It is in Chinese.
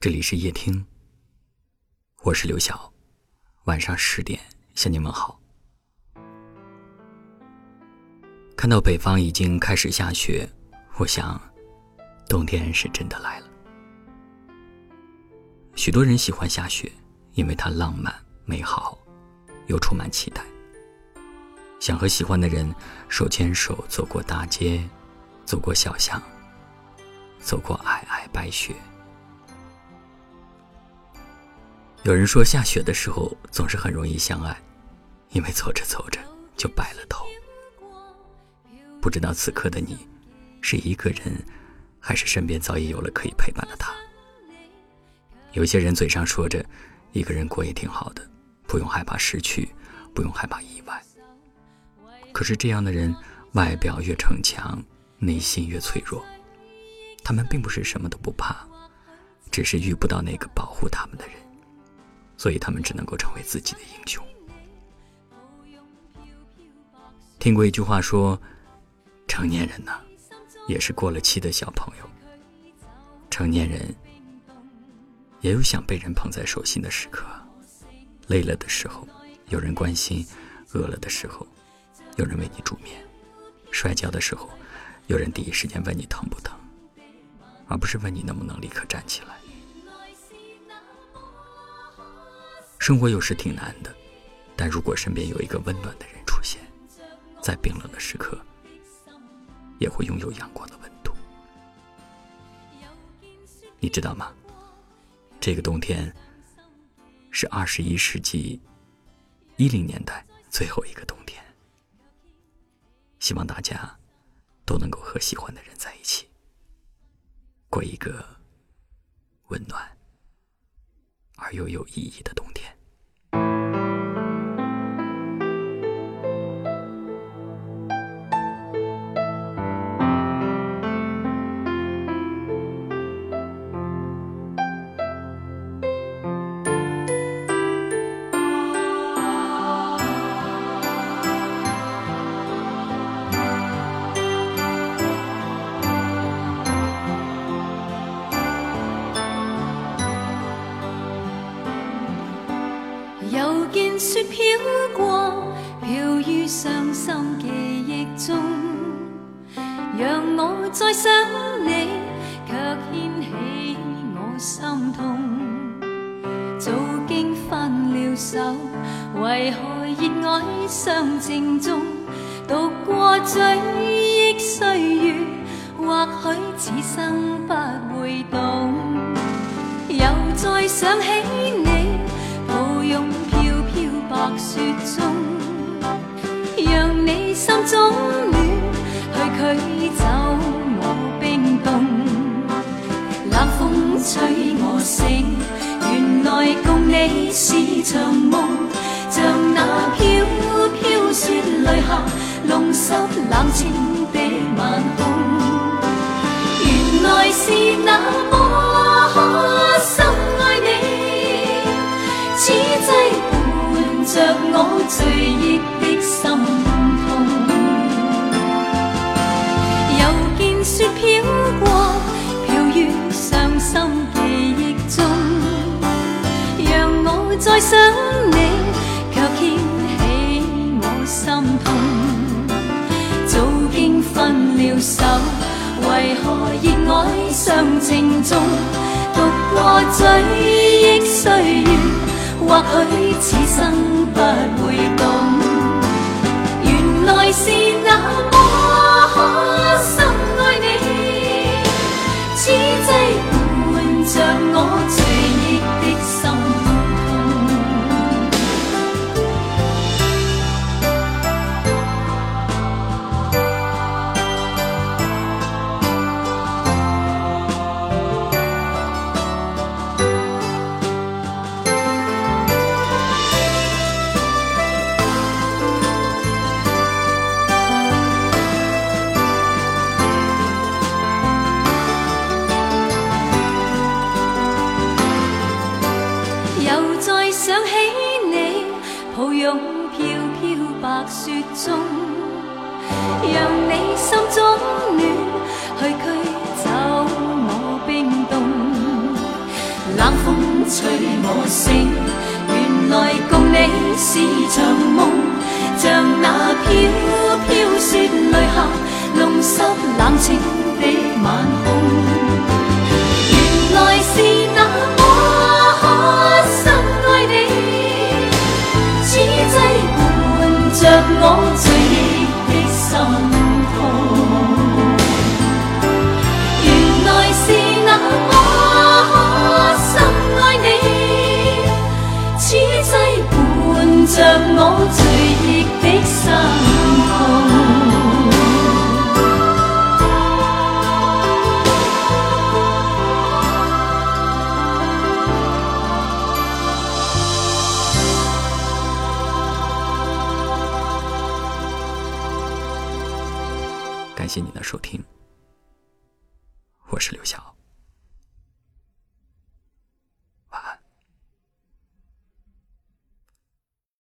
这里是夜听，我是刘晓，晚上十点向您问好。看到北方已经开始下雪，我想，冬天是真的来了。许多人喜欢下雪，因为它浪漫、美好，又充满期待。想和喜欢的人手牵手走过大街，走过小巷，走过皑皑白雪。有人说，下雪的时候总是很容易相爱，因为走着走着就白了头。不知道此刻的你，是一个人，还是身边早已有了可以陪伴的他？有些人嘴上说着，一个人过也挺好的，不用害怕失去，不用害怕意外。可是这样的人，外表越逞强，内心越脆弱。他们并不是什么都不怕，只是遇不到那个保护他们的人。所以他们只能够成为自己的英雄。听过一句话说：“成年人呢，也是过了期的小朋友。成年人也有想被人捧在手心的时刻，累了的时候有人关心，饿了的时候有人为你煮面，摔跤的时候有人第一时间问你疼不疼，而不是问你能不能立刻站起来。”生活有时挺难的，但如果身边有一个温暖的人出现，在冰冷的时刻，也会拥有阳光的温度。你知道吗？这个冬天是二十一世纪一零年代最后一个冬天。希望大家都能够和喜欢的人在一起，过一个温暖而又有意义的冬天。雪飘过，飘于伤心记忆中，让我再想你，却牵起我心痛。早经分了手，为何热爱相正中？读过追忆岁月，或许此生不会懂。又再想起你。风吹我醒，原来共你是场梦，像那飘飘雪泪下，弄湿冷清的晚空。原来是那么。着我醉忆想你，却牵起我心痛。早经分了手，为何热爱尚情重？独过追忆岁月，或许此生。不会懂，原来是再想起你抱拥飘飘白雪中让你心中暖去驱走我冰冻冷风吹我醒原来共你是场梦像那飘着我感谢您的收听，我是刘晓。